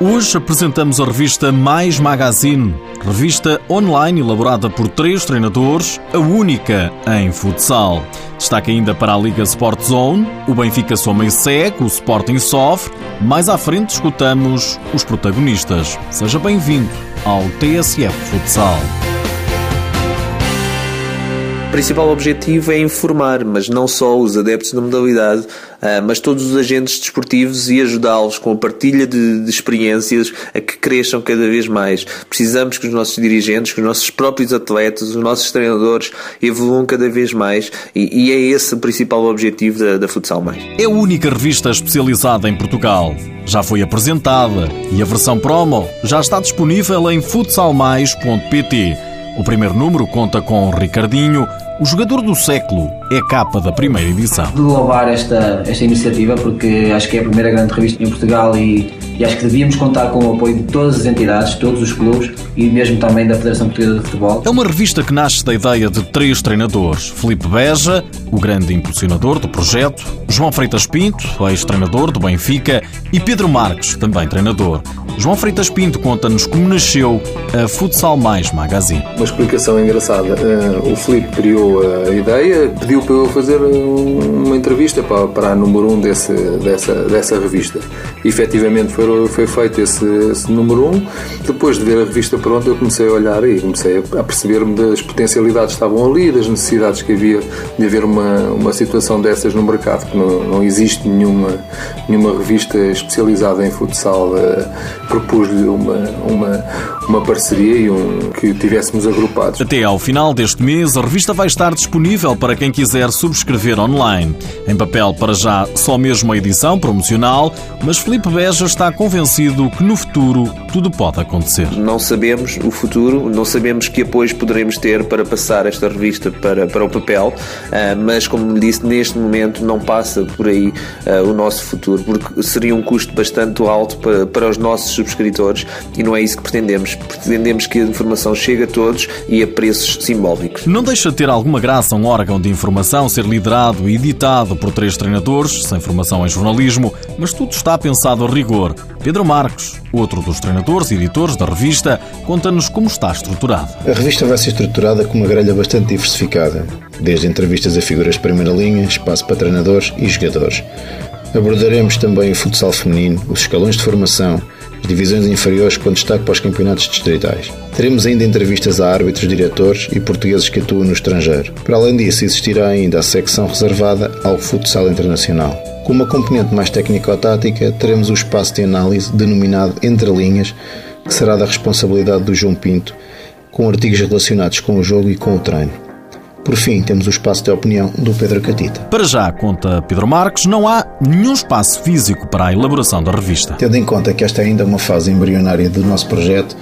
Hoje apresentamos a revista Mais Magazine, revista online elaborada por três treinadores, a única em futsal. Destaque ainda para a Liga Sport Zone, o Benfica soma e segue, o Sporting sofre. Mais à frente escutamos os protagonistas. Seja bem-vindo ao TSF Futsal principal objetivo é informar, mas não só os adeptos da modalidade, ah, mas todos os agentes desportivos e ajudá-los com a partilha de, de, experiências a que cresçam cada vez mais. Precisamos que os nossos dirigentes, que os nossos próprios atletas, os nossos treinadores evoluam cada vez mais e, e é esse o principal objetivo da, da Futsal Mais. É a única revista especializada em Portugal. Já foi apresentada e a versão promo já está disponível em futsalmais.pt. O primeiro número conta com Ricardinho, o jogador do século é capa da primeira edição. De louvar esta, esta iniciativa, porque acho que é a primeira grande revista em Portugal e, e acho que devíamos contar com o apoio de todas as entidades, todos os clubes e mesmo também da Federação Portuguesa de Futebol. É uma revista que nasce da ideia de três treinadores: Felipe Beja, o grande impulsionador do projeto, João Freitas Pinto, ex-treinador do Benfica, e Pedro Marques, também treinador. João Freitas Pinto conta-nos como nasceu a Futsal Mais Magazine. Uma explicação engraçada. Uh, o Felipe criou a ideia, pediu para eu fazer uma entrevista para, para a número 1 um desse, dessa, dessa revista. E, efetivamente foi, foi feito esse, esse número 1. Um. Depois de ver a revista pronta, eu comecei a olhar e comecei a perceber-me das potencialidades que estavam ali, das necessidades que havia de haver uma, uma situação dessas no mercado, que não, não existe nenhuma, nenhuma revista especializada em futsal. Uh, propus-lhe uma, uma, uma parceria e um, que tivéssemos agrupados. Até ao final deste mês, a revista vai estar disponível para quem quiser subscrever online. Em papel, para já, só mesmo a edição promocional, mas Felipe Beja está convencido que no futuro tudo pode acontecer. Não sabemos o futuro, não sabemos que apoios poderemos ter para passar esta revista para, para o papel, ah, mas como me disse, neste momento não passa por aí ah, o nosso futuro, porque seria um custo bastante alto para, para os nossos subscritores e não é isso que pretendemos. Pretendemos que a informação chegue a todos e a preços simbólicos. Não deixa de ter alguma graça um órgão de informação ser liderado e editado por três treinadores, sem formação em jornalismo, mas tudo está pensado a rigor. Pedro Marcos, outro dos treinadores e editores da revista, conta-nos como está estruturado. A revista vai ser estruturada com uma grelha bastante diversificada, desde entrevistas a figuras de primeira linha, espaço para treinadores e jogadores. Abordaremos também o futsal feminino, os escalões de formação, divisões inferiores com destaque para os campeonatos distritais. Teremos ainda entrevistas a árbitros, diretores e portugueses que atuam no estrangeiro. Para além disso, existirá ainda a secção reservada ao futsal internacional. Com uma componente mais técnico-tática, teremos o espaço de análise denominado Entre Linhas, que será da responsabilidade do João Pinto, com artigos relacionados com o jogo e com o treino. Por fim, temos o espaço de opinião do Pedro Catita. Para já, conta Pedro Marques, não há nenhum espaço físico para a elaboração da revista. Tendo em conta que esta é ainda uma fase embrionária do nosso projeto,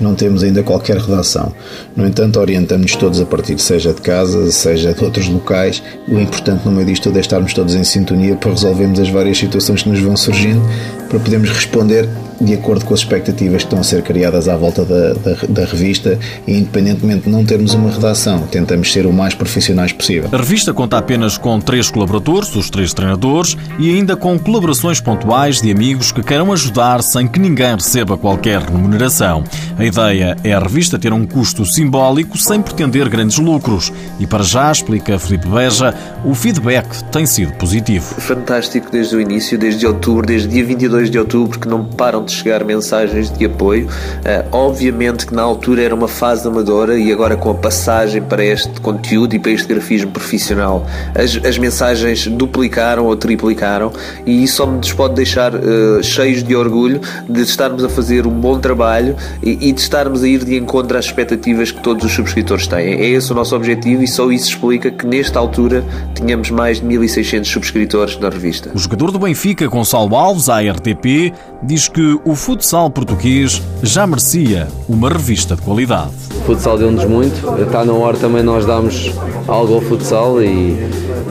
não temos ainda qualquer redação. No entanto, orientamos-nos todos a partir, seja de casa, seja de outros locais. O importante no meio disto tudo é estarmos todos em sintonia para resolvermos as várias situações que nos vão surgindo, para podermos responder de acordo com as expectativas que estão a ser criadas à volta da, da, da, revista e, independentemente de não termos uma redação, tentamos ser o mais profissionais possível. A revista conta apenas com três colaboradores, os três treinadores, e ainda com colaborações pontuais de amigos que queiram ajudar sem que ninguém receba qualquer remuneração. A ideia é a revista ter um custo simbólico sem pretender grandes lucros. E para já, explica Felipe Beja, o feedback tem sido positivo. Fantástico desde o início, desde outubro, desde dia 22 de outubro, que não param de chegar mensagens de apoio. Uh, obviamente que na altura era uma fase amadora e agora com a passagem para este conteúdo e para este grafismo profissional, as, as mensagens duplicaram ou triplicaram e isso só nos pode deixar uh, cheios de orgulho de estarmos a fazer um bom trabalho e, e de estarmos a ir de encontro às expectativas que todos os subscritores têm. É esse o nosso objetivo e só isso explica que nesta altura tínhamos mais de 1600 subscritores na revista. O jogador do Benfica, Gonçalo Alves, à RTP, diz que o futsal português já merecia uma revista de qualidade. O futsal deu-nos muito, está na hora também nós darmos algo ao futsal e,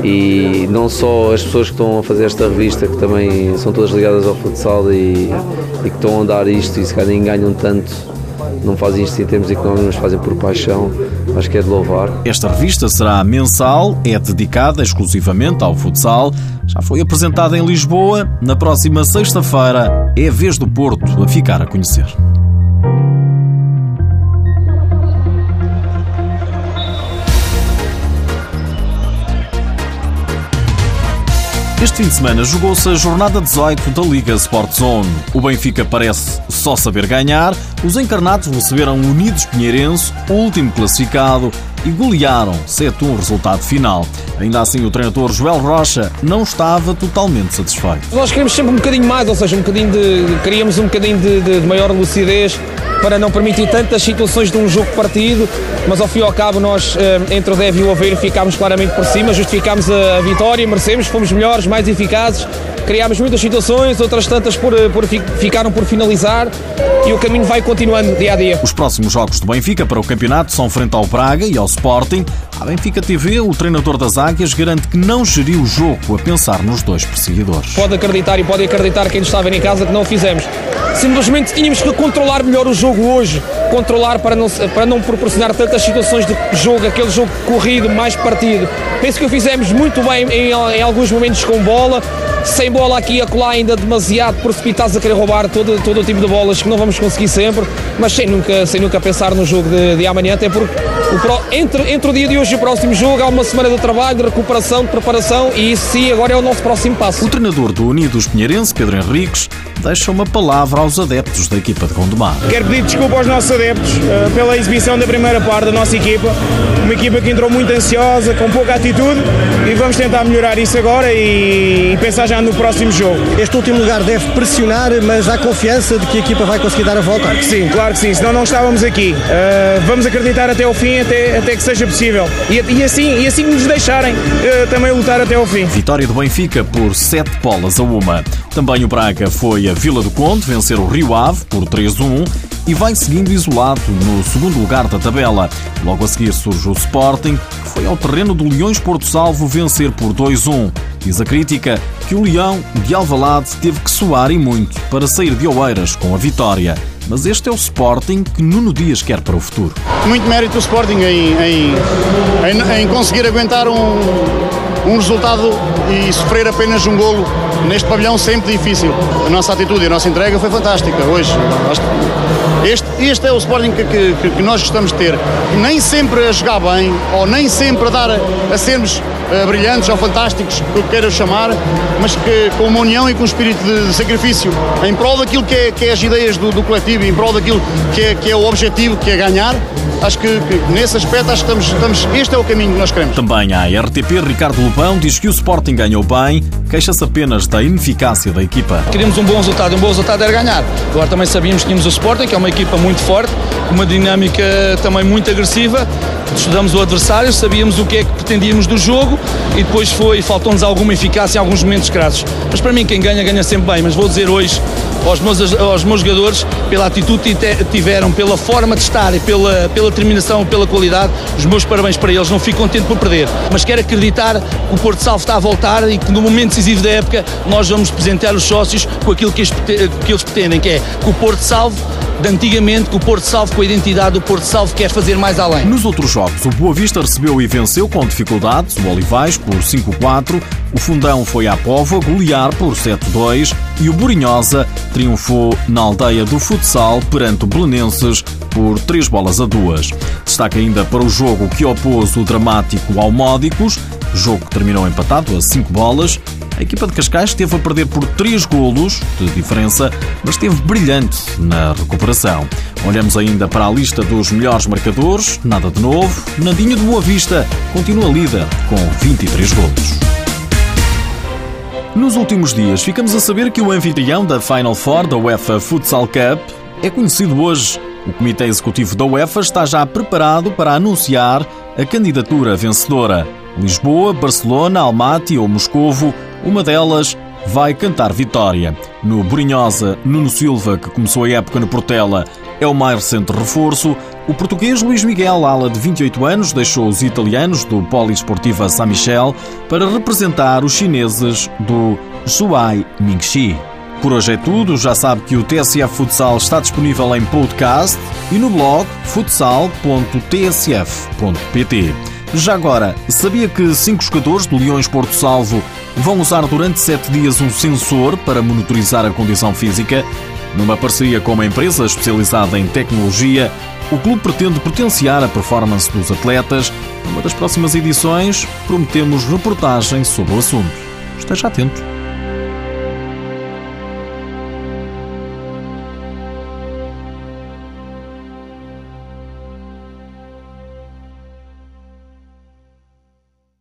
e não só as pessoas que estão a fazer esta revista, que também são todas ligadas ao futsal e, e que estão a dar isto e se calhar ganham tanto não fazem isto em termos económicos, mas fazem por paixão. Acho que é de louvar. Esta revista será mensal, é dedicada exclusivamente ao futsal. Já foi apresentada em Lisboa. Na próxima sexta-feira é a vez do Porto a ficar a conhecer. Este fim de semana jogou-se a jornada 18 da Liga Sport Zone. O Benfica parece só saber ganhar. Os encarnados receberam o Unidos Pinheirense, último classificado, e golearam 7-1 resultado final. Ainda assim, o treinador Joel Rocha não estava totalmente satisfeito. Nós queremos sempre um bocadinho mais, ou seja, um bocadinho de, queríamos um bocadinho de, de, de maior lucidez para não permitir tantas situações de um jogo partido, mas ao fim e ao cabo nós, eh, entre o Deve e o Aveiro, ficámos claramente por cima, justificámos a vitória, merecemos, fomos melhores, mais eficazes, criámos muitas situações, outras tantas por, eh, por, ficaram por finalizar e o caminho vai continuando dia a dia. Os próximos jogos do Benfica para o campeonato são frente ao Braga e ao Sporting. A Benfica TV, o treinador das Águias, garante que não geriu o jogo a pensar nos dois perseguidores. Pode acreditar e pode acreditar quem nos está a ver em casa que não o fizemos. Simplesmente tínhamos que controlar melhor o jogo hoje, controlar para não, para não proporcionar tantas situações de jogo, aquele jogo corrido, mais partido. Penso que o fizemos muito bem em, em alguns momentos com bola, sem bola aqui e acolá ainda demasiado precipitados a querer roubar todo, todo o tipo de bolas que não vamos conseguir sempre, mas sem nunca, sem nunca pensar no jogo de, de amanhã, até porque o, entre, entre o dia de hoje e o próximo jogo há uma semana de trabalho, de recuperação, de preparação e isso sim agora é o nosso próximo passo. O treinador do Unidos Pinheirense, Pedro Henriques, deixa uma palavra aos adeptos da equipa de Gondomar. Quero pedir desculpa aos nossos adeptos uh, pela exibição da primeira parte da nossa equipa, uma equipa que entrou muito ansiosa, com pouca atitude e vamos tentar melhorar isso agora e, e pensar já no próximo jogo. Este último lugar deve pressionar, mas há confiança de que a equipa vai conseguir dar a volta? Claro que sim, claro que sim, senão não estávamos aqui. Uh, vamos acreditar até ao fim, até, até que seja possível. E, e assim, e assim nos deixarem uh, também lutar até ao fim. Vitória do Benfica por 7 bolas a uma. Também o Braga foi a Vila do Conde vencer o Rio Ave por 3-1 e vai seguindo isolado no segundo lugar da tabela. Logo a seguir surge o Sporting, que foi ao terreno do Leões Porto Salvo vencer por 2-1. Diz a crítica que o Leão de Alvalade teve que suar e muito para sair de Oeiras com a vitória. Mas este é o Sporting que Nuno Dias quer para o futuro. Muito mérito do Sporting em, em, em, em conseguir aguentar um, um resultado e sofrer apenas um golo neste pavilhão sempre difícil. A nossa atitude e a nossa entrega foi fantástica hoje. Este, este é o Sporting que, que, que nós gostamos de ter. Nem sempre a jogar bem, ou nem sempre a dar a, sermos uh, brilhantes ou fantásticos, que queira chamar, mas que com uma união e com um espírito de, de sacrifício em prol daquilo que é, que é as ideias do, do coletivo, em prol daquilo que é, que é o objetivo, que é ganhar, acho que, que, nesse aspecto acho que estamos, estamos, este é o caminho que nós queremos. Também a RTP, Ricardo Lupão diz que o Sporting ganhou bem, queixa-se apenas da ineficácia da equipa. Queríamos um bom resultado, um bom resultado era ganhar. Agora também sabíamos que tínhamos o Sporting, que é uma equipa muito forte, uma dinâmica também muito agressiva. Estudamos o adversário, sabíamos o que é que pretendíamos do jogo e depois foi, faltou-nos alguma eficácia em alguns momentos crassos. Mas para mim quem ganha, ganha sempre bem, mas vou dizer hoje aos meus, aos meus jogadores, pela atitude que tiveram, pela forma de estar e pela, pela determinação, pela qualidade, os meus parabéns para eles. Não fico contente por perder, mas quero acreditar que o Porto Salvo está a voltar e que no momento decisivo da época nós vamos presentear os sócios com aquilo que eles, que eles pretendem, que é que o Porto Salvo de antigamente, que o Porto Salvo com a identidade do Porto Salvo quer fazer mais além. Nos outros jogos, o Boa Vista recebeu e venceu com dificuldades o Olivais por 5-4, o Fundão foi à Pova golear por 7-2 e o Burinhosa triunfou na aldeia do futsal perante o Belenenses por 3 bolas a 2. Destaca ainda para o jogo que opôs o dramático ao Módicos, jogo que terminou empatado a 5 bolas. A equipa de Cascais esteve a perder por 3 golos de diferença, mas esteve brilhante na recuperação. Olhamos ainda para a lista dos melhores marcadores, nada de novo. Nadinho de Boa Vista continua líder com 23 golos. Nos últimos dias, ficamos a saber que o anfitrião da Final Four da UEFA Futsal Cup é conhecido hoje. O Comitê Executivo da UEFA está já preparado para anunciar a candidatura vencedora. Lisboa, Barcelona, Almaty ou Moscovo, uma delas vai cantar vitória. No Borinhosa, Nuno Silva, que começou a época no Portela, é o mais recente reforço. O português Luís Miguel, ala de 28 anos, deixou os italianos do Poliesportiva San Michel para representar os chineses do Zhuai Mingxi. Por hoje é tudo. Já sabe que o TSF Futsal está disponível em podcast e no blog futsal.tsf.pt. Já agora, sabia que cinco jogadores do Leões Porto Salvo vão usar durante sete dias um sensor para monitorizar a condição física? Numa parceria com uma empresa especializada em tecnologia, o clube pretende potenciar a performance dos atletas. Numa das próximas edições, prometemos reportagem sobre o assunto. Esteja atento.